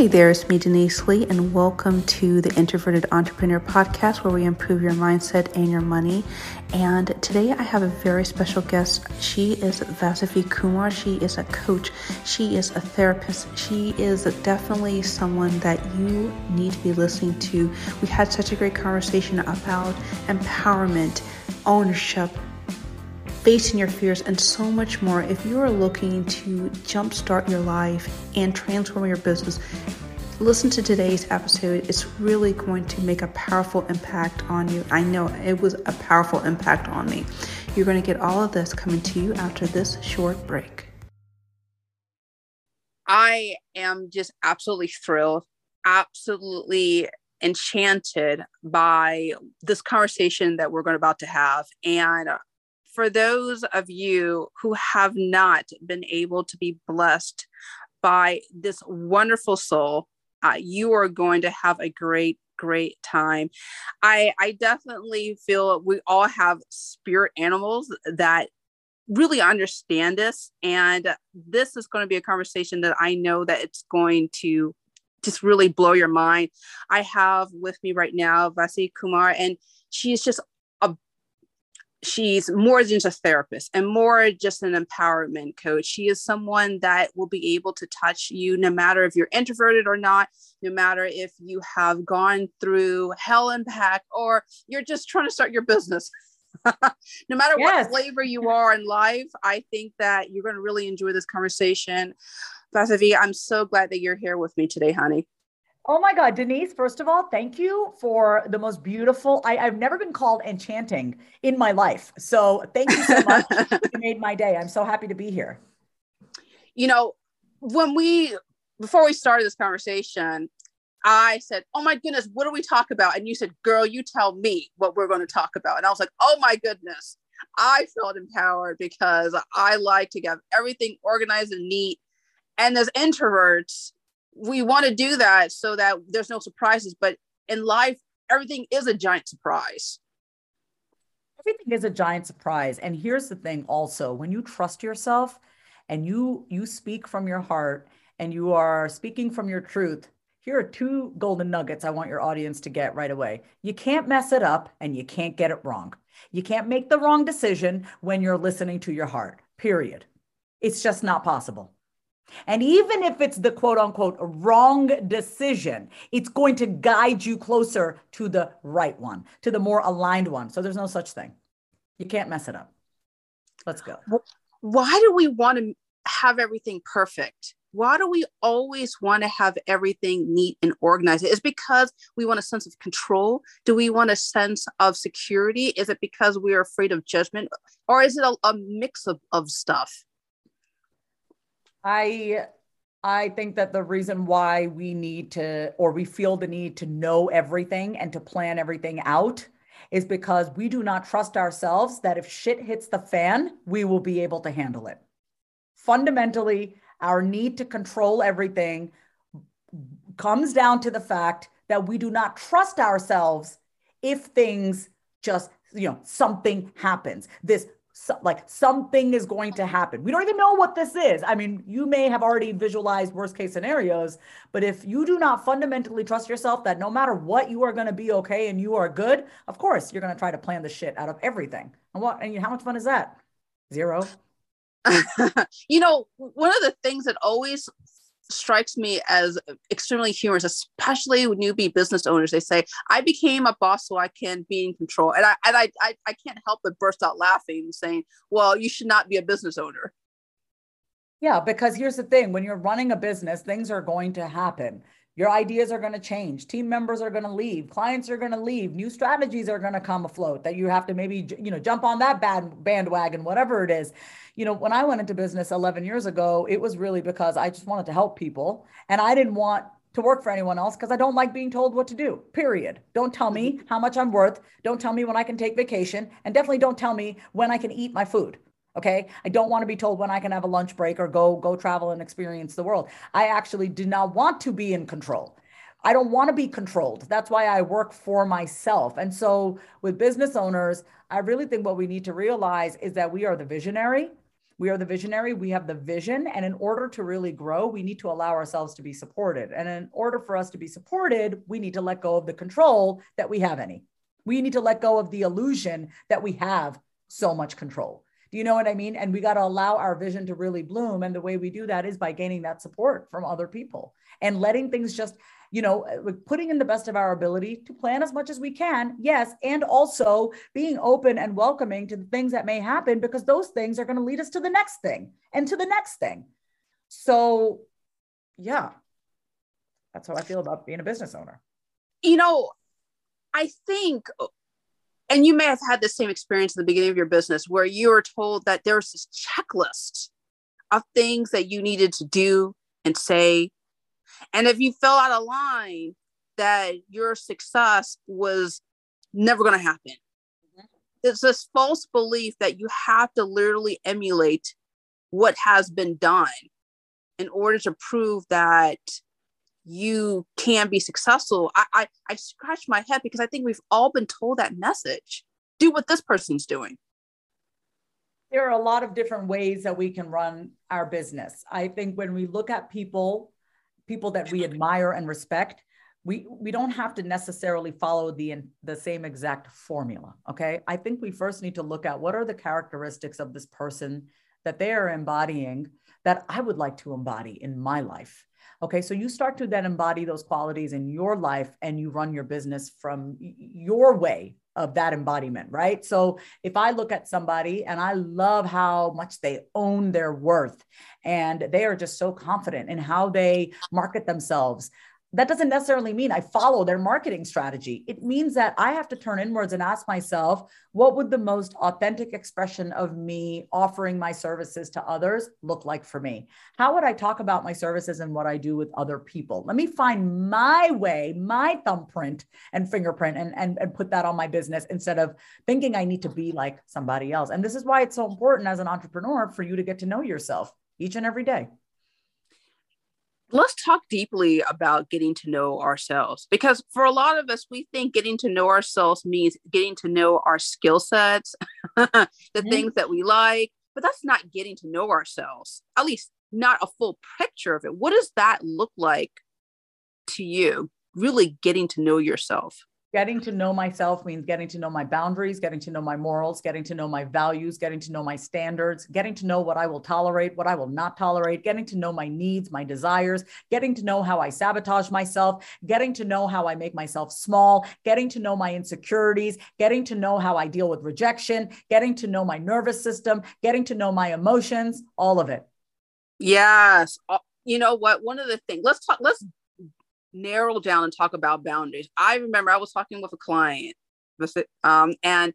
Hey there, it's me, Denise Lee, and welcome to the Introverted Entrepreneur Podcast, where we improve your mindset and your money. And today I have a very special guest. She is Vasavi Kumar. She is a coach, she is a therapist, she is definitely someone that you need to be listening to. We had such a great conversation about empowerment, ownership, facing your fears, and so much more. If you are looking to jumpstart your life and transform your business, listen to today's episode. It's really going to make a powerful impact on you. I know it was a powerful impact on me. You're going to get all of this coming to you after this short break. I am just absolutely thrilled, absolutely enchanted by this conversation that we're going about to have and for those of you who have not been able to be blessed by this wonderful soul, uh, you are going to have a great great time. I I definitely feel we all have spirit animals that really understand this and this is going to be a conversation that I know that it's going to just really blow your mind. I have with me right now Vasavi Kumar and she's just she's more than just a therapist and more just an empowerment coach. She is someone that will be able to touch you no matter if you're introverted or not, no matter if you have gone through hell and back or you're just trying to start your business. no matter yes. what flavor you are in life, I think that you're going to really enjoy this conversation. Vasavi, I'm so glad that you're here with me today, honey. Oh my God, Denise, first of all, thank you for the most beautiful. I, have never been called enchanting in my life. So thank you so much. you made my day. I'm so happy to be here. You know, when we, before we started this conversation, I said, Oh my goodness, what do we talk about? And you said, Girl, you tell me what we're going to talk about. And I was like, Oh my goodness. I felt empowered because I like to have everything organized and neat. And as introverts, we want to do that so that there's no surprises but in life everything is a giant surprise. Everything is a giant surprise. And here's the thing also when you trust yourself and you you speak from your heart and you are speaking from your truth here are two golden nuggets i want your audience to get right away. You can't mess it up and you can't get it wrong. You can't make the wrong decision when you're listening to your heart period. It's just not possible and even if it's the quote unquote wrong decision, it's going to guide you closer to the right one, to the more aligned one. So there's no such thing. You can't mess it up. Let's go. Why do we want to have everything perfect? Why do we always want to have everything neat and organized? Is because we want a sense of control? Do we want a sense of security? Is it because we are afraid of judgment? Or is it a, a mix of, of stuff? I I think that the reason why we need to or we feel the need to know everything and to plan everything out is because we do not trust ourselves that if shit hits the fan, we will be able to handle it. Fundamentally, our need to control everything comes down to the fact that we do not trust ourselves if things just, you know, something happens. This so, like something is going to happen. We don't even know what this is. I mean, you may have already visualized worst case scenarios, but if you do not fundamentally trust yourself that no matter what, you are going to be okay and you are good, of course, you're going to try to plan the shit out of everything. And what, and how much fun is that? Zero. you know, one of the things that always strikes me as extremely humorous, especially newbie business owners. They say, "I became a boss so I can be in control," and I and I I, I can't help but burst out laughing, saying, "Well, you should not be a business owner." Yeah, because here's the thing: when you're running a business, things are going to happen. Your ideas are going to change. Team members are going to leave. Clients are going to leave. New strategies are going to come afloat that you have to maybe you know jump on that bad bandwagon, whatever it is you know, when I went into business 11 years ago, it was really because I just wanted to help people and I didn't want to work for anyone else because I don't like being told what to do. Period. Don't tell me mm-hmm. how much I'm worth. Don't tell me when I can take vacation and definitely don't tell me when I can eat my food. Okay? I don't want to be told when I can have a lunch break or go go travel and experience the world. I actually do not want to be in control. I don't want to be controlled. That's why I work for myself. And so with business owners, I really think what we need to realize is that we are the visionary We are the visionary. We have the vision. And in order to really grow, we need to allow ourselves to be supported. And in order for us to be supported, we need to let go of the control that we have any. We need to let go of the illusion that we have so much control. Do you know what I mean? And we got to allow our vision to really bloom. And the way we do that is by gaining that support from other people and letting things just you know, uh, putting in the best of our ability to plan as much as we can. Yes. And also being open and welcoming to the things that may happen because those things are going to lead us to the next thing and to the next thing. So, yeah, that's how I feel about being a business owner. You know, I think, and you may have had the same experience in the beginning of your business where you were told that there was this checklist of things that you needed to do and say and if you fell out of line, that your success was never going to happen. Mm-hmm. It's this false belief that you have to literally emulate what has been done in order to prove that you can be successful. I, I, I scratch my head because I think we've all been told that message. Do what this person's doing. There are a lot of different ways that we can run our business. I think when we look at people people that we admire and respect, we we don't have to necessarily follow the the same exact formula okay i think we first need to look at what are the characteristics of this person that they are embodying that i would like to embody in my life okay so you start to then embody those qualities in your life and you run your business from your way of that embodiment, right? So if I look at somebody and I love how much they own their worth and they are just so confident in how they market themselves, that doesn't necessarily mean I follow their marketing strategy. It means that I have to turn inwards and ask myself, what would the most authentic expression of me offering my services to others look like for me? How would I talk about my services and what I do with other people? Let me find my way, my thumbprint and fingerprint, and, and, and put that on my business instead of thinking I need to be like somebody else. And this is why it's so important as an entrepreneur for you to get to know yourself each and every day let's talk deeply about getting to know ourselves because for a lot of us we think getting to know ourselves means getting to know our skill sets the mm-hmm. things that we like but that's not getting to know ourselves at least not a full picture of it what does that look like to you really getting to know yourself Getting to know myself means getting to know my boundaries, getting to know my morals, getting to know my values, getting to know my standards, getting to know what I will tolerate, what I will not tolerate, getting to know my needs, my desires, getting to know how I sabotage myself, getting to know how I make myself small, getting to know my insecurities, getting to know how I deal with rejection, getting to know my nervous system, getting to know my emotions, all of it. Yes. Uh, you know what? One of the things, let's talk, let's narrow down and talk about boundaries. I remember I was talking with a client, um, and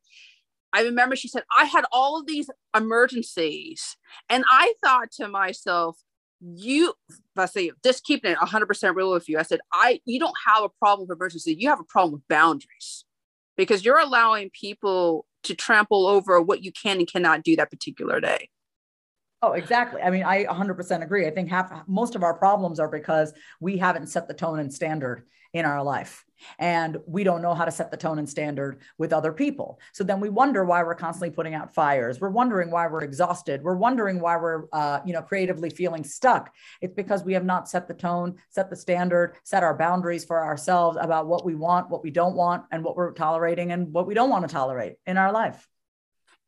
I remember she said, I had all of these emergencies. And I thought to myself, you, I say, just keeping it 100% real with you. I said, I, you don't have a problem with emergency. You have a problem with boundaries because you're allowing people to trample over what you can and cannot do that particular day. Oh, exactly. I mean, I 100% agree. I think half most of our problems are because we haven't set the tone and standard in our life. And we don't know how to set the tone and standard with other people. So then we wonder why we're constantly putting out fires. We're wondering why we're exhausted. We're wondering why we're, uh, you know, creatively feeling stuck. It's because we have not set the tone, set the standard, set our boundaries for ourselves about what we want, what we don't want, and what we're tolerating and what we don't want to tolerate in our life.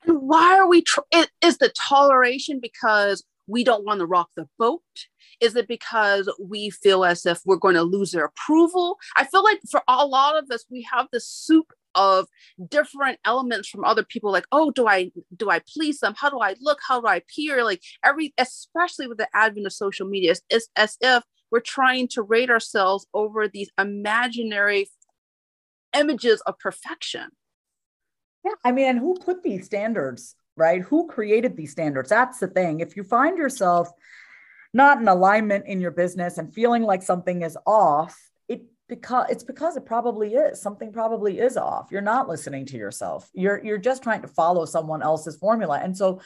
And why are we, tr- is the toleration because we don't want to rock the boat? Is it because we feel as if we're going to lose their approval? I feel like for a lot of us, we have this soup of different elements from other people like oh do i do i please them how do i look how do i appear like every especially with the advent of social media it's, it's as if we're trying to rate ourselves over these imaginary images of perfection yeah. I mean, and who put these standards, right? Who created these standards? That's the thing. If you find yourself not in alignment in your business and feeling like something is off, it because it's because it probably is. Something probably is off. You're not listening to yourself. You're you're just trying to follow someone else's formula. And so,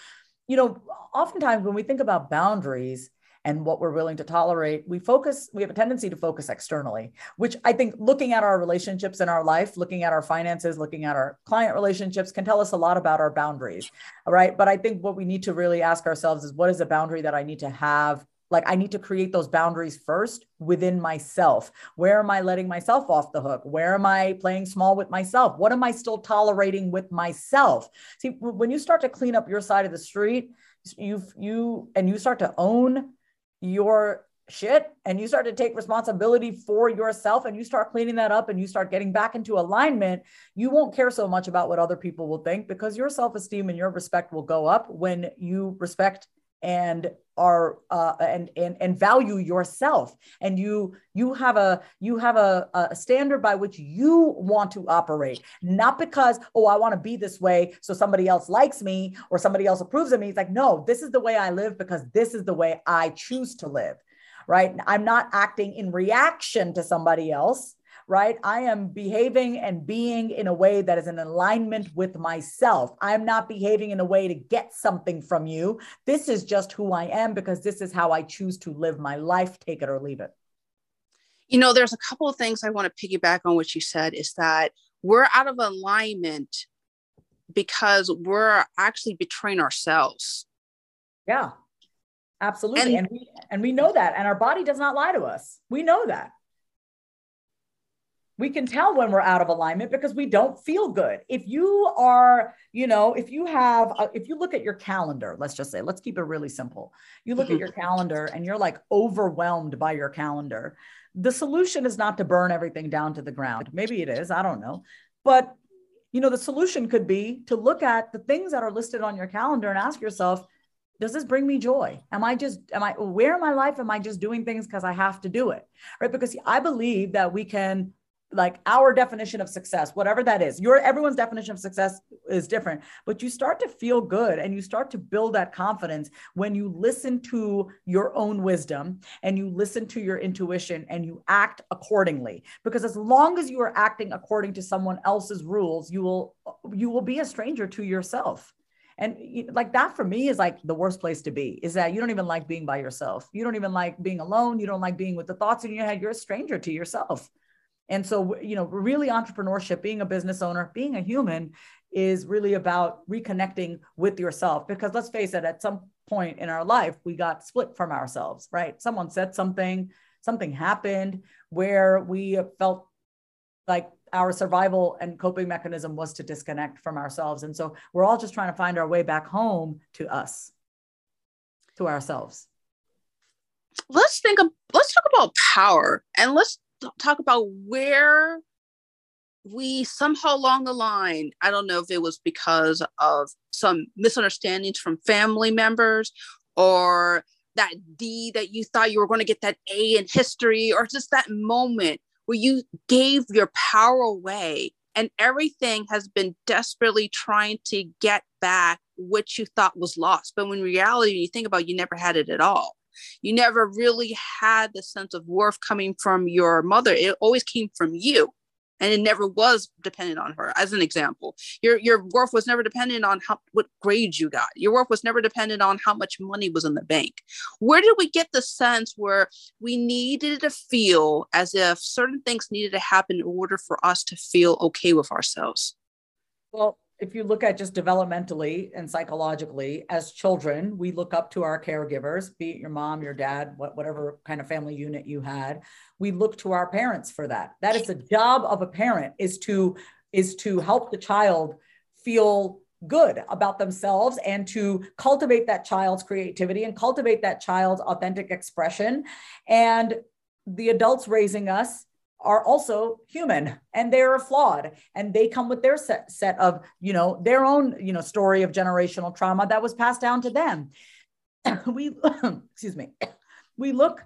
you know, oftentimes when we think about boundaries, and what we're willing to tolerate, we focus, we have a tendency to focus externally, which I think looking at our relationships in our life, looking at our finances, looking at our client relationships can tell us a lot about our boundaries. All right. But I think what we need to really ask ourselves is what is a boundary that I need to have like I need to create those boundaries first within myself. Where am I letting myself off the hook? Where am I playing small with myself? What am I still tolerating with myself? See, when you start to clean up your side of the street, you you and you start to own your shit and you start to take responsibility for yourself and you start cleaning that up and you start getting back into alignment, you won't care so much about what other people will think because your self-esteem and your respect will go up when you respect and are uh, and, and and value yourself. And you you have a you have a, a standard by which you want to operate not because oh i want to be this way so somebody else likes me or somebody else approves of me. It's like no this is the way i live because this is the way i choose to live right? I'm not acting in reaction to somebody else right? I am behaving and being in a way that is in alignment with myself. I'm not behaving in a way to get something from you. This is just who I am because this is how I choose to live my life, take it or leave it. You know, there's a couple of things I want to piggyback on what you said is that we're out of alignment because we're actually betraying ourselves. Yeah. Absolutely. And, and we and we know that and our body does not lie to us. We know that we can tell when we're out of alignment because we don't feel good. If you are, you know, if you have, a, if you look at your calendar, let's just say, let's keep it really simple. You look at your calendar and you're like overwhelmed by your calendar. The solution is not to burn everything down to the ground. Maybe it is, I don't know. But, you know, the solution could be to look at the things that are listed on your calendar and ask yourself, does this bring me joy am i just am i where in my life am i just doing things because i have to do it right because i believe that we can like our definition of success whatever that is your everyone's definition of success is different but you start to feel good and you start to build that confidence when you listen to your own wisdom and you listen to your intuition and you act accordingly. Because as long as you are acting according to someone else's rules you will you will be a stranger to yourself. And like that for me is like the worst place to be is that you don't even like being by yourself. You don't even like being alone. You don't like being with the thoughts in your head. You're a stranger to yourself and so, you know, really entrepreneurship, being a business owner, being a human is really about reconnecting with yourself. Because let's face it, at some point in our life, we got split from ourselves, right? Someone said something, something happened where we felt like our survival and coping mechanism was to disconnect from ourselves. And so we're all just trying to find our way back home to us, to ourselves. Let's think of, let's talk about power and let's talk about where we somehow along the line, I don't know if it was because of some misunderstandings from family members or that D that you thought you were going to get that A in history or just that moment where you gave your power away and everything has been desperately trying to get back what you thought was lost. But when reality, you think about it, you never had it at all. You never really had the sense of worth coming from your mother. It always came from you. And it never was dependent on her. As an example, your your worth was never dependent on how what grades you got. Your worth was never dependent on how much money was in the bank. Where did we get the sense where we needed to feel as if certain things needed to happen in order for us to feel okay with ourselves? Well, if you look at just developmentally and psychologically as children we look up to our caregivers be it your mom your dad whatever kind of family unit you had we look to our parents for that. That is the job of a parent is to is to help the child feel good about themselves and to cultivate that child's creativity and cultivate that child's authentic expression. And the adults raising us are also human and they're flawed and they come with their set, set of you know their own you know story of generational trauma that was passed down to them. We excuse me we look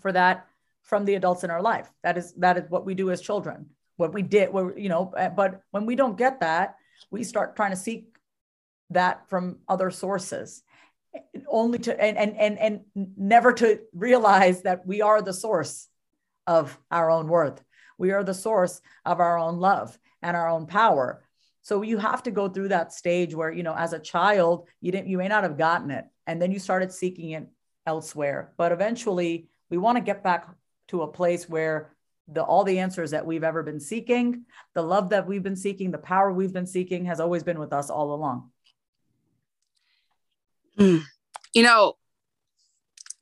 for that from the adults in our life. That is that is what we do as children what we did what you know eh, but when we don't get that we start trying to seek that from other sources only to and and and, and never to realize that we are the source of our own worth. We are the source of our own love and our own power. So you have to go through that stage where, you know, as a child, you didn't, you may not have gotten it. And then you started seeking it elsewhere. But eventually, we want to get back to a place where the all the answers that we've ever been seeking, the love that we've been seeking, the power we've been seeking has always been with us all along. Mm. You know,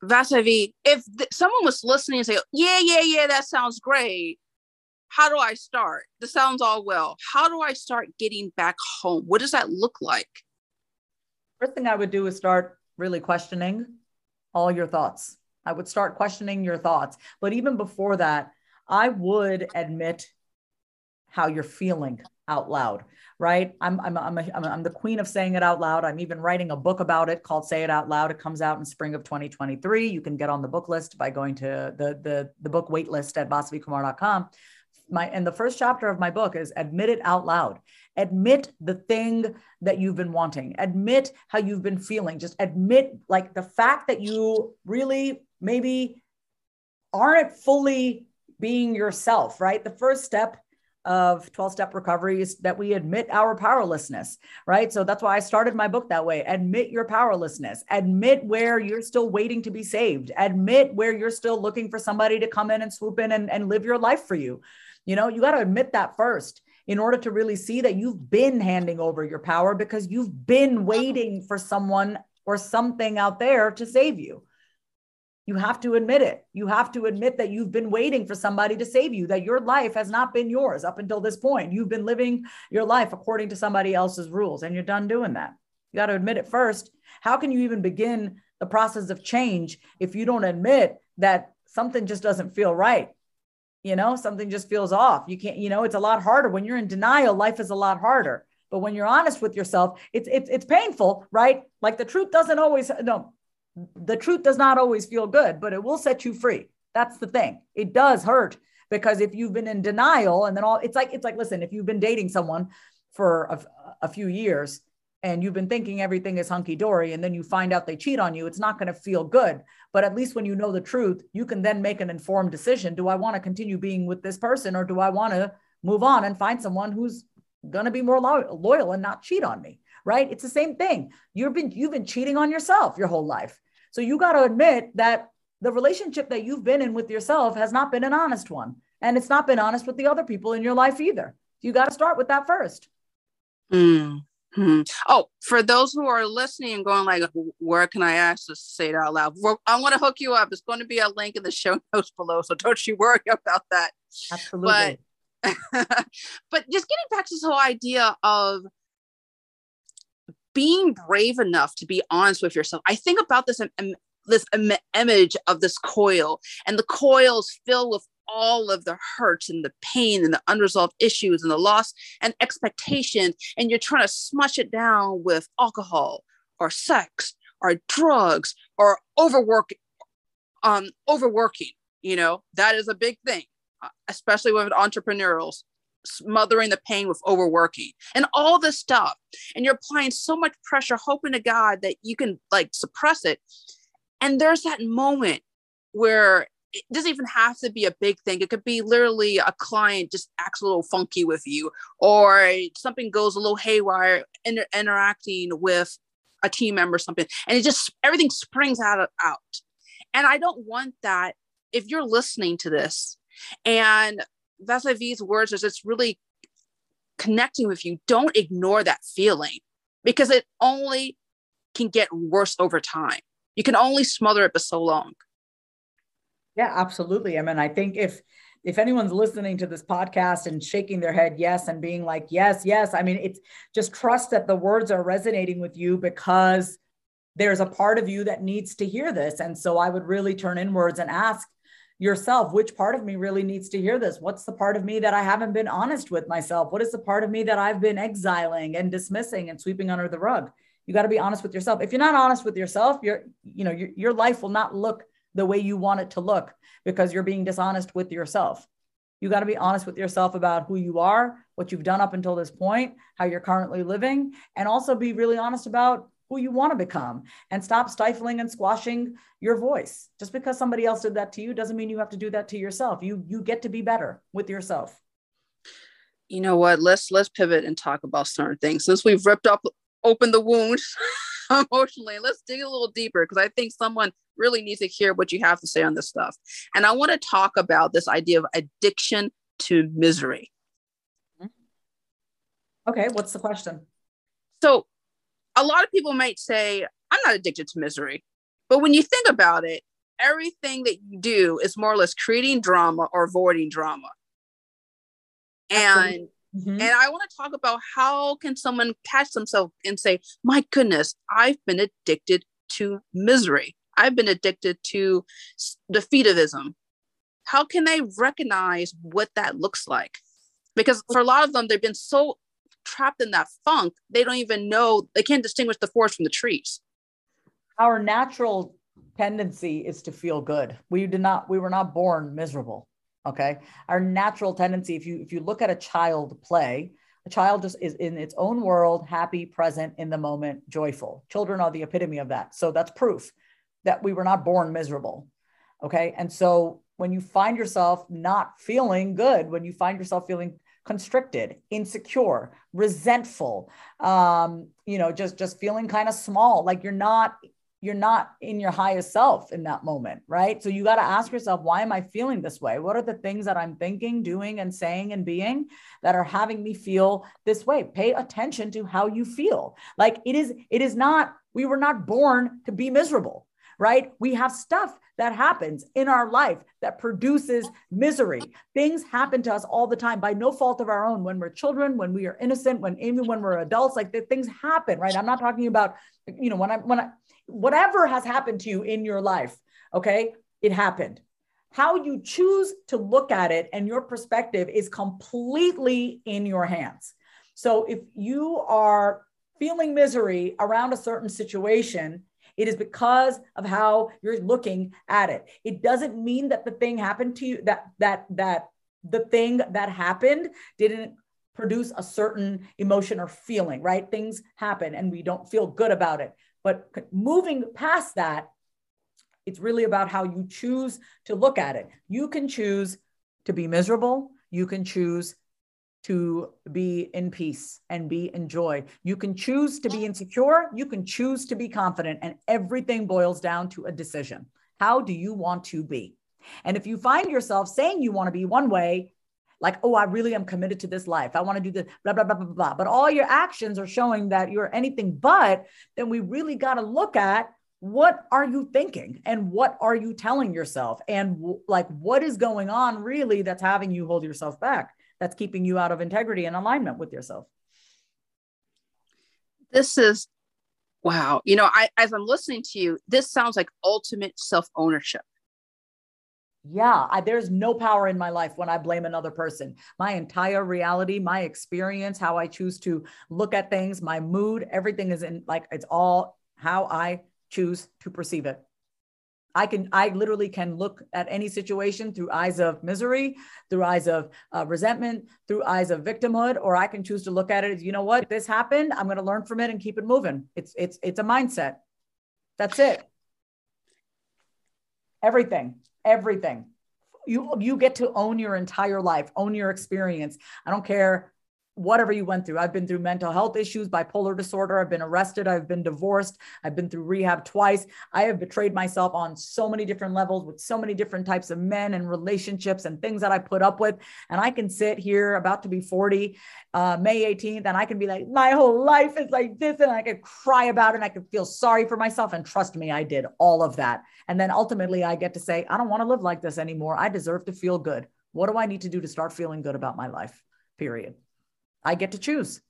Vasavi, if th- someone was listening and say, "Yeah, yeah, yeah, that sounds great," how do I start? This sounds all well. How do I start getting back home? What does that look like? First thing I would do is start really questioning all your thoughts. I would start questioning your thoughts. But even before that, I would admit how you're feeling out loud, right? I'm, I'm, I'm, a, I'm, the queen of saying it out loud. I'm even writing a book about it called Say It Out Loud. It comes out in spring of 2023. You can get on the book list by going to the, the, the book wait list at vasavikumar.com. My, and the first chapter of my book is admit it out loud. Admit the thing that you've been wanting. Admit how you've been feeling. Just admit like the fact that you really maybe aren't fully being yourself, right? The first step of 12 step recovery is that we admit our powerlessness, right? So that's why I started my book that way. Admit your powerlessness, admit where you're still waiting to be saved, admit where you're still looking for somebody to come in and swoop in and, and live your life for you. You know, you got to admit that first in order to really see that you've been handing over your power because you've been waiting for someone or something out there to save you. You have to admit it. You have to admit that you've been waiting for somebody to save you, that your life has not been yours up until this point. You've been living your life according to somebody else's rules, and you're done doing that. You got to admit it first. How can you even begin the process of change if you don't admit that something just doesn't feel right? You know, something just feels off. You can't, you know, it's a lot harder. When you're in denial, life is a lot harder. But when you're honest with yourself, it's it's it's painful, right? Like the truth doesn't always no, the truth does not always feel good, but it will set you free. That's the thing. It does hurt because if you've been in denial and then all it's like it's like listen, if you've been dating someone for a, a few years and you've been thinking everything is hunky dory and then you find out they cheat on you, it's not going to feel good. But at least when you know the truth, you can then make an informed decision. Do I want to continue being with this person or do I want to move on and find someone who's going to be more lo- loyal and not cheat on me? Right? It's the same thing. You've been you've been cheating on yourself your whole life. So you got to admit that the relationship that you've been in with yourself has not been an honest one. And it's not been honest with the other people in your life either. You got to start with that first. Mm-hmm. Oh, for those who are listening and going like, where can I ask to say it out loud? I want to hook you up. It's going to be a link in the show notes below, so don't you worry about that. Absolutely. But, but just getting back to this whole idea of being brave enough to be honest with yourself. I think about this um, this Im- image of this coil, and the coil's filled with all of the hurts and the pain and the unresolved issues and the loss and expectation, and you're trying to smush it down with alcohol or sex or drugs or overwork, um, overworking. You know that is a big thing, uh, especially with entrepreneurs smothering the pain with overworking and all this stuff. And you're applying so much pressure, hoping to God that you can like suppress it. And there's that moment where it doesn't even have to be a big thing. It could be literally a client just acts a little funky with you, or something goes a little haywire inter- interacting with a team member, or something, and it just everything springs out of, out. And I don't want that. If you're listening to this, and Vasavi's words is it's really connecting with you. Don't ignore that feeling because it only can get worse over time. You can only smother it for so long. Yeah, absolutely. I mean, I think if if anyone's listening to this podcast and shaking their head yes and being like yes, yes, I mean, it's just trust that the words are resonating with you because there's a part of you that needs to hear this. And so I would really turn inwards and ask yourself which part of me really needs to hear this? What's the part of me that i haven't been honest with myself? What is the part of me that i've been exiling and dismissing and sweeping under the rug? You got to be honest with yourself. If you're not honest with yourself your you know your, your life will not look the way you want it to look because you're being dishonest with yourself. You got to be honest with yourself about who you are what you've done up until this point how you're currently living and also be really honest about who you want to become and stop stifling and squashing your voice. Just because somebody else did that to you doesn't mean you have to do that to yourself. You you get to be better with yourself. You know what? Let's let's pivot and talk about certain things. Since we've ripped up open the wound emotionally, let's dig a little deeper because I think someone really needs to hear what you have to say on this stuff. And I want to talk about this idea of addiction to misery. Mm-hmm. Okay, what's the question? So, a lot of people might say, I'm not addicted to misery. But when you think about it, everything that you do is more or less creating drama or avoiding drama. And mm-hmm. and I want to talk about how can someone catch themselves and say, "My goodness, I've been addicted to misery. I've been addicted to defeatism." How can they recognize what that looks like? Because for a lot of them, they've been so trapped in that funk, they don't even know, they can't distinguish the forest from the trees. Our natural tendency is to feel good. We did not, we were not born miserable. Okay. Our natural tendency, if you if you look at a child play, a child just is in its own world, happy, present, in the moment, joyful. Children are the epitome of that. So that's proof that we were not born miserable. Okay. And so when you find yourself not feeling good, when you find yourself feeling constricted, insecure, resentful, um, you know, just just feeling kind of small, like you're not you're not in your highest self in that moment, right? So you got to ask yourself, why am I feeling this way? What are the things that I'm thinking, doing, and saying and being that are having me feel this way? Pay attention to how you feel. Like it is, it is not, we were not born to be miserable, right? We have stuff that happens in our life that produces misery. Things happen to us all the time by no fault of our own when we're children, when we are innocent, when even when we're adults, like the things happen, right? I'm not talking about, you know, when I when I whatever has happened to you in your life, okay? It happened. How you choose to look at it and your perspective is completely in your hands. So if you are feeling misery around a certain situation, it is because of how you're looking at it. It doesn't mean that the thing happened to you, that that that the thing that happened didn't produce a certain emotion or feeling, right? Things happen and we don't feel good about it. But moving past that, it's really about how you choose to look at it. You can choose to be miserable. You can choose to be in peace and be in joy. You can choose to be insecure. You can choose to be confident. And everything boils down to a decision. How do you want to be? And if you find yourself saying you want to be one way like, oh, I really am committed to this life. I want to do this, blah, blah, blah, blah, blah. But all your actions are showing that you're anything but, then we really got to look at what are you thinking and what are you telling yourself? And like, what is going on really that's having you hold yourself back? That's keeping you out of integrity and alignment with yourself. This is wow. You know, I as I'm listening to you, this sounds like ultimate self ownership yeah, I, there's no power in my life when I blame another person. My entire reality, my experience, how I choose to look at things, my mood, everything is in like it's all how I choose to perceive it. I can, I literally can look at any situation through eyes of misery, through eyes of uh, resentment, through eyes of victimhood, or I can choose to look at it as, you know what, this happened. I'm going to learn from it and keep it moving. It's, it's, it's a mindset. That's it. Everything everything. You you get to own your entire life, own your experience. I don't care whatever you went through. I've been through mental health issues, bipolar disorder. I've been arrested. I've been divorced. I've been through rehab twice. I have betrayed myself on so many different levels with so many different types of men and relationships and things that I put up with. And I can sit here about to be 40, uh, May 18th, and I can be like, my whole life is like this. And I could cry about it and I could feel sorry for myself. And trust me, I did all of that. And then ultimately, I get to say, I don't want to live like this anymore. I deserve to feel good. What do I need to do to start feeling good about my life? Period. I get to choose.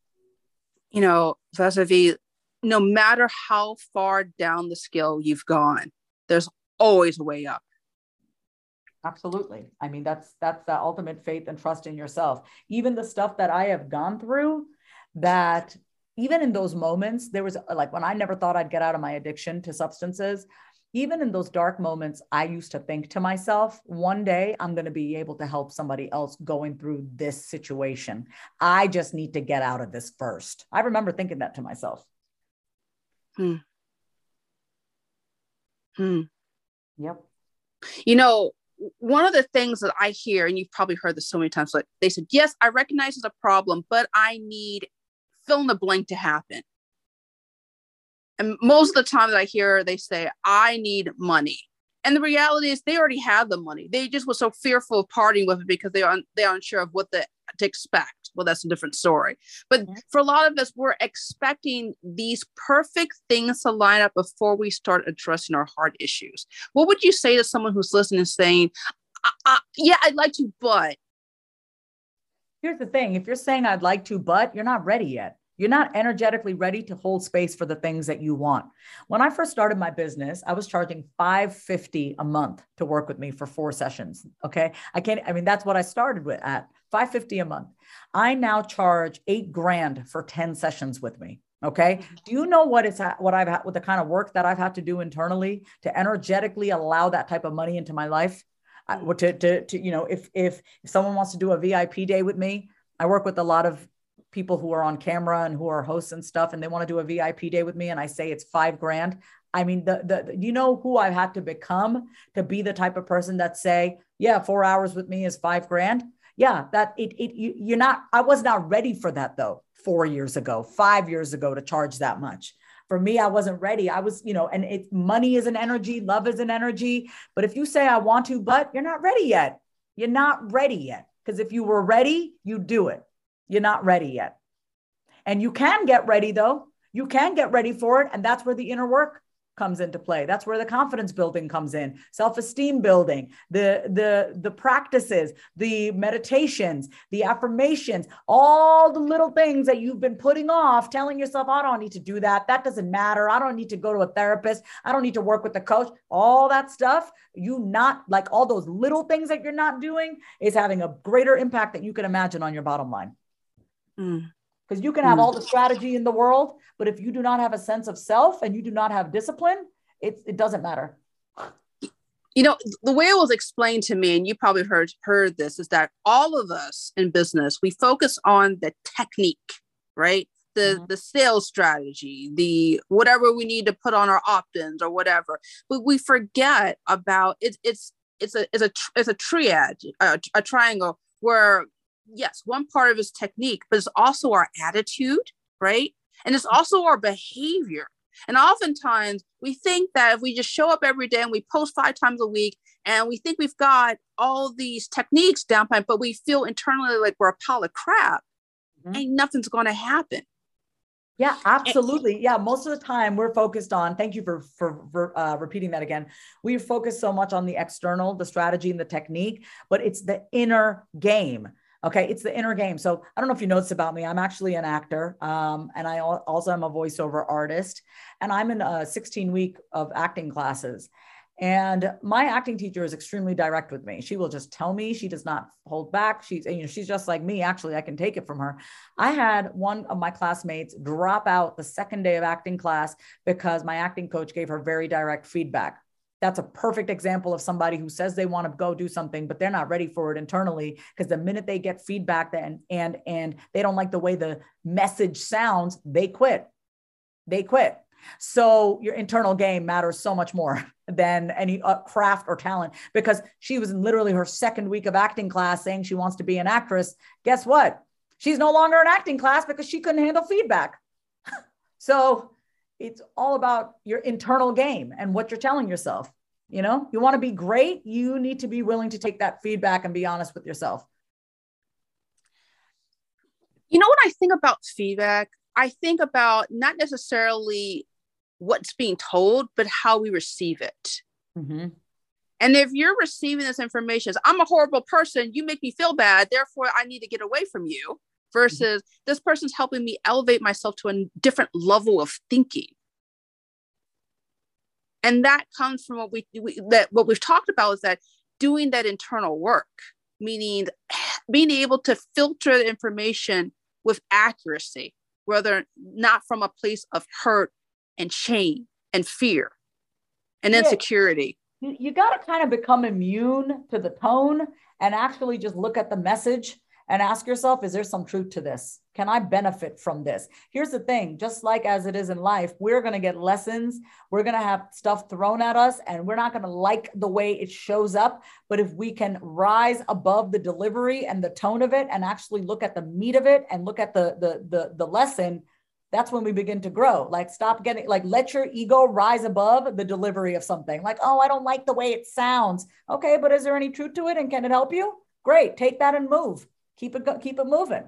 You know, vis no matter how far down the scale you've gone, there's always a way up. Absolutely. I mean, that's that's the ultimate faith and trust in yourself. Even the stuff that I have gone through, that even in those moments, there was like when I never thought I'd get out of my addiction to substances, even in those dark moments, I used to think to myself, one day I'm going to be able to help somebody else going through this situation. I just need to get out of this first. I remember thinking that to myself. Hmm. Hmm. Yep. You know, one of the things that I hear, and you've probably heard this so many times, like they said, yes, I recognize it's a problem, but I need fill in the blank to happen. And most of the time that I hear, they say, I need money. And the reality is they already have the money. They just were so fearful of parting with it because they are they are unsure of what the, to expect. Well, that's a different story. But mm-hmm. for a lot of us, we're expecting these perfect things to line up before we start addressing our heart issues. What would you say to someone who's listening saying, I, I, "Yeah, I'd like to, but." Here's the thing: if you're saying "I'd like to, but," you're not ready yet. You're not energetically ready to hold space for the things that you want. When I first started my business, I was charging 550 a month to work with me for four sessions. Okay. I can't, I mean, that's what I started with at 550 a month. I now charge eight grand for 10 sessions with me. Okay. Mm-hmm. Do you know what it's what I've had with the kind of work that I've had to do internally to energetically allow that type of money into my life? Mm-hmm. to, to, to, you know, if, if, if someone wants to do a VIP day with me, I work with a lot of people who are on camera and who are hosts and stuff, and they want to do a VIP day with me, and I say it's five grand. I mean, the the you know who I've had to become to be the type of person that say, yeah, four hours with me is five grand. Yeah, that it it you, you're not. I was not ready for that though. Four years ago, five years ago, to charge that much for me i wasn't ready i was you know and it's money is an energy love is an energy but if you say i want to but you're not ready yet you're not ready yet because if you were ready you'd do it you're not ready yet. And you can get ready though. You can get ready for it. And that's where the inner work comes into play. That's where the confidence building comes in, self-esteem building, the the the practices, the meditations, the affirmations, all the little things that you've been putting off, telling yourself, I don't need to do that. That doesn't matter. I don't need to go to a therapist. I don't need to work with a coach. All that stuff, you not like all those little things that you're not doing is having a greater impact that you can imagine on your bottom line. Mm. Because you can have mm. all the strategy in the world, but if you do not have a sense of self and you do not have discipline, it, it doesn't matter. You know, the way it was explained to me, and you probably heard heard this, is that all of us in business, we focus on the technique, right? The mm-hmm. the sales strategy, the whatever we need to put on our opt-ins or whatever. But we forget about it, it's it's a it's a it's a triad, a, a triangle where yes, one part of his technique, but it's also our attitude, right? And it's also our behavior. And oftentimes we think that if we just show up every day and we post five times a week and we think we've got all these techniques down but we feel internally like we're a pile of crap, mm-hmm. ain't nothing's going to happen. Yeah, absolutely. Yeah, most of the time we're focused on. Thank you for for, for uh, repeating that again. We focus so much on the external, the strategy, and the technique, but it's the inner game. Okay, it's the inner game. So I don't know if you noticed about me. I'm actually an actor, um, and I also am a voiceover artist, and I'm in a 16 week of acting classes. And my acting teacher is extremely direct with me. She will just tell me. She does not hold back. She's you know she's just like me. Actually, I can take it from her. I had one of my classmates drop out the second day of acting class because my acting coach gave her very direct feedback that's a perfect example of somebody who says they want to go do something but they're not ready for it internally because the minute they get feedback then and and they don't like the way the message sounds they quit. They quit. So your internal game matters so much more than any uh, craft or talent because she was in literally her second week of acting class saying she wants to be an actress. Guess what? She's no longer in acting class because she couldn't handle feedback. So it's all about your internal game and what you're telling yourself. You know, you want to be great, you need to be willing to take that feedback and be honest with yourself. You know what I think about feedback? I think about not necessarily what's being told, but how we receive it. Mm-hmm. And if you're receiving this information as I'm a horrible person, you make me feel bad, therefore I need to get away from you versus this person's helping me elevate myself to a different level of thinking. And that comes from what we, we that what we've talked about is that doing that internal work meaning being able to filter the information with accuracy whether not from a place of hurt and shame and fear and insecurity. You, you got to kind of become immune to the tone and actually just look at the message and ask yourself is there some truth to this can i benefit from this here's the thing just like as it is in life we're going to get lessons we're going to have stuff thrown at us and we're not going to like the way it shows up but if we can rise above the delivery and the tone of it and actually look at the meat of it and look at the the the, the lesson that's when we begin to grow. Like, stop getting, like, let your ego rise above the delivery of something. Like, oh, I don't like the way it sounds. Okay, but is there any truth to it? And can it help you? Great. Take that and move. Keep it, go, keep it moving.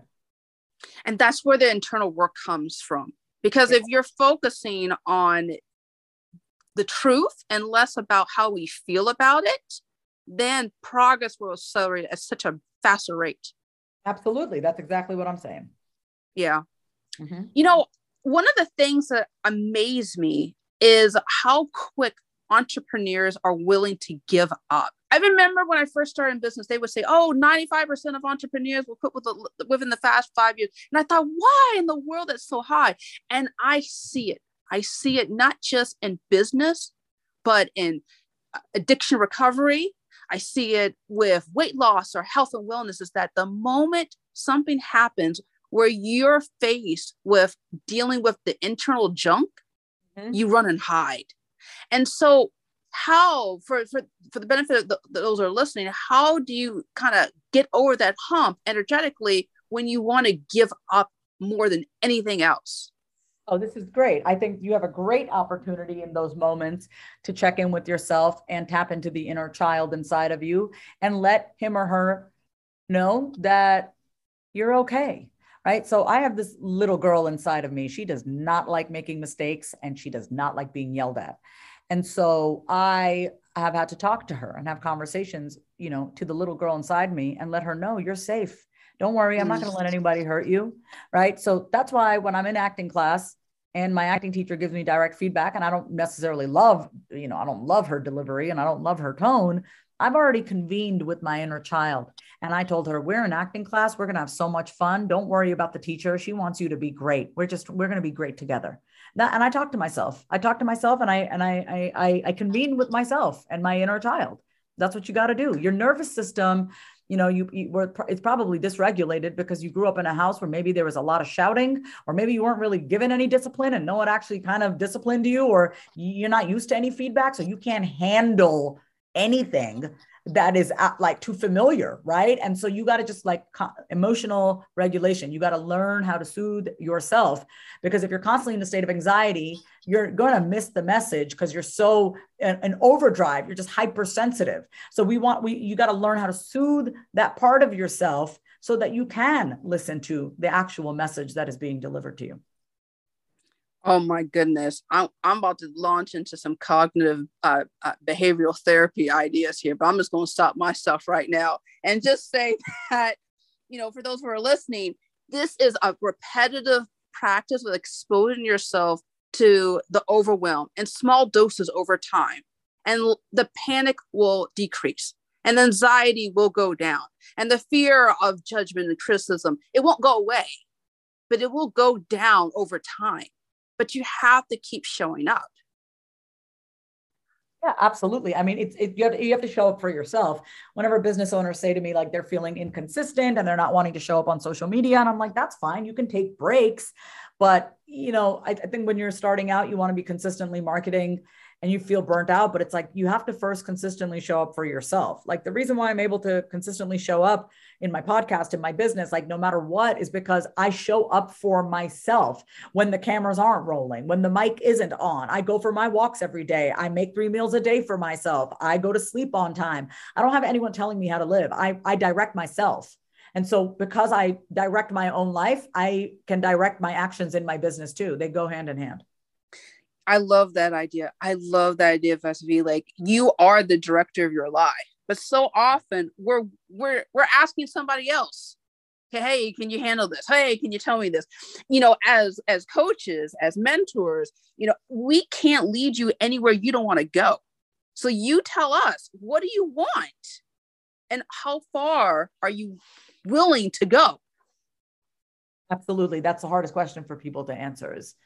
And that's where the internal work comes from. Because yeah. if you're focusing on the truth and less about how we feel about it, then progress will accelerate at such a faster rate. Absolutely. That's exactly what I'm saying. Yeah. Mm-hmm. You know, one of the things that amaze me is how quick entrepreneurs are willing to give up. I remember when I first started in business, they would say, "Oh, 95% of entrepreneurs will quit with the, within the fast five years." And I thought, "Why in the world that's so high?" And I see it. I see it not just in business, but in uh, addiction recovery. I see it with weight loss or health and wellness. Is that the moment something happens where you're faced with dealing with the internal junk, mm-hmm. you run and hide. And so, how for for for the benefit of the, those who are listening, how do you kind of get over that hump energetically when you want to give up more than anything else? Oh, this is great. I think you have a great opportunity in those moments to check in with yourself and tap into the inner child inside of you and let him or her know that you're okay right? So I have this little girl inside of me. She does not like making mistakes and she does not like being yelled at. And so I have had to talk to her and have conversations, you know, to the little girl inside me and let her know you're safe. Don't worry, I'm not going to let anybody hurt you, right? So that's why when I'm in acting class and my acting teacher gives me direct feedback and I don't necessarily love, you know, I don't love her delivery and I don't love her tone, I've already convened with my inner child. And I told her, we're in acting class. We're going to have so much fun. Don't worry about the teacher. She wants you to be great. We're just, we're going to be great together. That, and I talk to myself. I talk to myself and I, and I, I, I convene with myself and my inner child. That's what you got to do. Your nervous system, you know, you, you were, it's probably dysregulated because you grew up in a house where maybe there was a lot of shouting, or maybe you weren't really given any discipline and no one actually kind of disciplined you, or you're not used to any feedback. So you can't handle anything that is like too familiar, right? And so you got to just like emotional regulation. You got to learn how to soothe yourself because if you're constantly in a state of anxiety, you're going to miss the message because you're so an overdrive. You're just hypersensitive. So we want we you got to learn how to soothe that part of yourself so that you can listen to the actual message that is being delivered to you. Oh my goodness. I'm, I'm about to launch into some cognitive uh, uh, behavioral therapy ideas here, but I'm just going to stop myself right now and just say that, you know, for those who are listening, this is a repetitive practice with exposing yourself to the overwhelm in small doses over time. And the panic will decrease and anxiety will go down and the fear of judgment and criticism, it won't go away, but it will go down over time but you have to keep showing up. Yeah, absolutely. I mean, it's it, you, have, you have to show up for yourself. Whenever business owners say to me like they're feeling inconsistent and they're not wanting to show up on social media, and I'm like, that's fine. You can take breaks, but you know, I, I think when you're starting out, you want to be consistently marketing and you feel burnt out, but it's like you have to first consistently show up for yourself. Like the reason why I'm able to consistently show up in my podcast, in my business, like no matter what, is because I show up for myself when the cameras aren't rolling, when the mic isn't on. I go for my walks every day. I make three meals a day for myself. I go to sleep on time. I don't have anyone telling me how to live. I, I direct myself. And so, because I direct my own life, I can direct my actions in my business too. They go hand in hand. I love that idea. I love that idea of SV. Like you are the director of your life. But so often we're we're we're asking somebody else, hey, can you handle this? Hey, can you tell me this? You know, as as coaches, as mentors, you know, we can't lead you anywhere you don't want to go. So you tell us, what do you want? And how far are you willing to go? Absolutely. That's the hardest question for people to answer is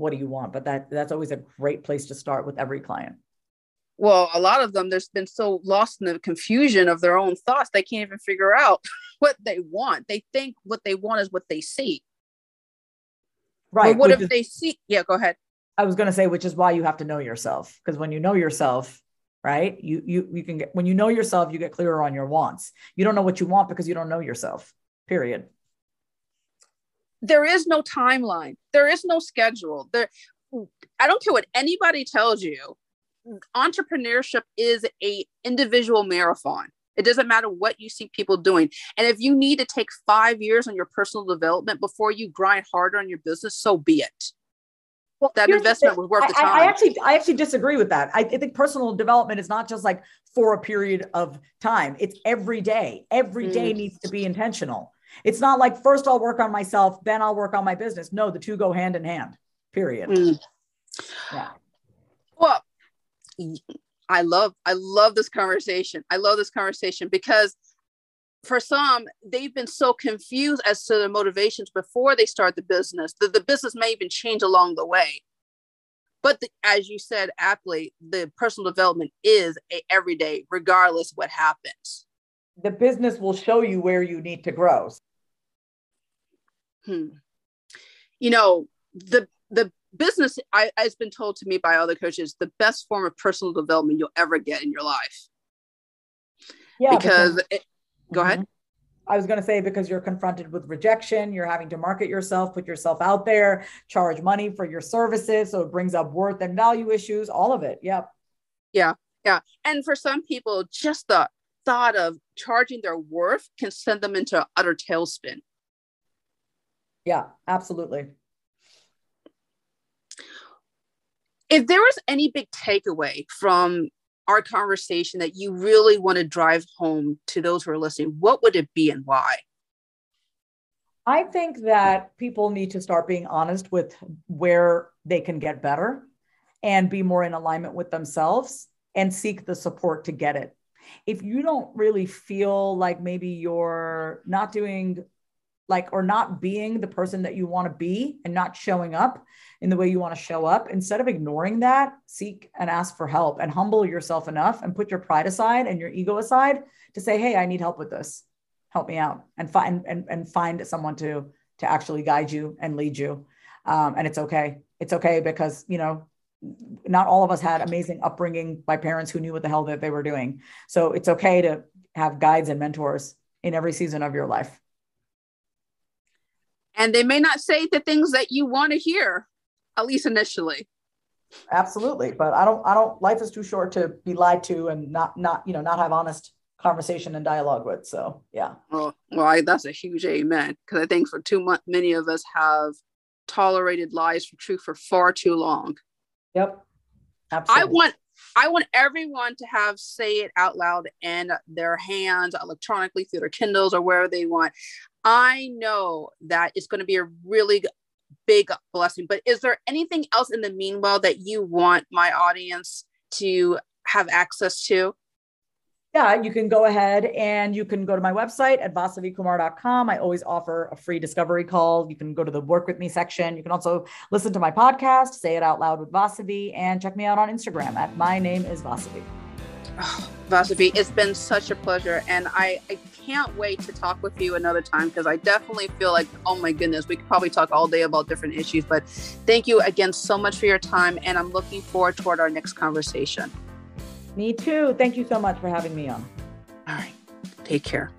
what do you want? But that that's always a great place to start with every client. Well, a lot of them, there's been so lost in the confusion of their own thoughts, they can't even figure out what they want. They think what they want is what they see. Right. But what if is, they see? Yeah, go ahead. I was going to say, which is why you have to know yourself, because when you know yourself, right, you you you can get when you know yourself, you get clearer on your wants. You don't know what you want because you don't know yourself. Period. There is no timeline. There is no schedule. There I don't care what anybody tells you. Entrepreneurship is a individual marathon. It doesn't matter what you see people doing. And if you need to take 5 years on your personal development before you grind harder on your business, so be it. Well, that investment was worth the time. I, I, actually, I actually disagree with that. I, I think personal development is not just like for a period of time. It's every day. Every mm. day needs to be intentional. It's not like first I'll work on myself, then I'll work on my business. No, the two go hand in hand. Period. Mm. Yeah. Well, I love I love this conversation. I love this conversation because for some, they've been so confused as to their motivations before they start the business that the business may even change along the way. But the, as you said aptly, the personal development is a everyday, regardless what happens. The business will show you where you need to grow. Hmm. You know, the the business I, has been told to me by other coaches the best form of personal development you'll ever get in your life. Yeah, because, because it, go mm-hmm. ahead. I was going to say because you're confronted with rejection, you're having to market yourself, put yourself out there, charge money for your services. So it brings up worth and value issues, all of it. Yep. Yeah. Yeah. And for some people, just the thought of charging their worth can send them into utter tailspin. Yeah, absolutely. If there was any big takeaway from our conversation that you really want to drive home to those who are listening, what would it be and why? I think that people need to start being honest with where they can get better and be more in alignment with themselves and seek the support to get it. If you don't really feel like maybe you're not doing like or not being the person that you want to be and not showing up in the way you want to show up instead of ignoring that seek and ask for help and humble yourself enough and put your pride aside and your ego aside to say hey i need help with this. Help me out. And find and, and find someone to to actually guide you and lead you. Um, and it's okay. It's okay because you know not all of us had amazing upbringing by parents who knew what the hell that they were doing. So it's okay to have guides and mentors in every season of your life. And they may not say the things that you want to hear at least initially. Absolutely but i don't i don't life is too short to be lied to and not not you know not have honest conversation and dialogue with so yeah. Well, well I, that's a huge amen because i think for too much many of us have tolerated lies for truth for far too long yep absolutely. i want I want everyone to have say it out loud and their hands electronically through their Kindles or wherever they want. I know that it's going to be a really big blessing, but is there anything else in the meanwhile that you want my audience to have access to? Yeah, you can go ahead and you can go to my website at vasavikumar.com. I always offer a free discovery call. You can go to the work with me section. You can also listen to my podcast, Say It Out Loud with Vasavi, and check me out on Instagram at my name is Vasavi. Oh, Vasavi, it's been such a pleasure. And I, I can't wait to talk with you another time because I definitely feel like, oh my goodness, we could probably talk all day about different issues. But thank you again so much for your time. And I'm looking forward toward our next conversation. Me too. Thank you so much for having me on. All right. Take care.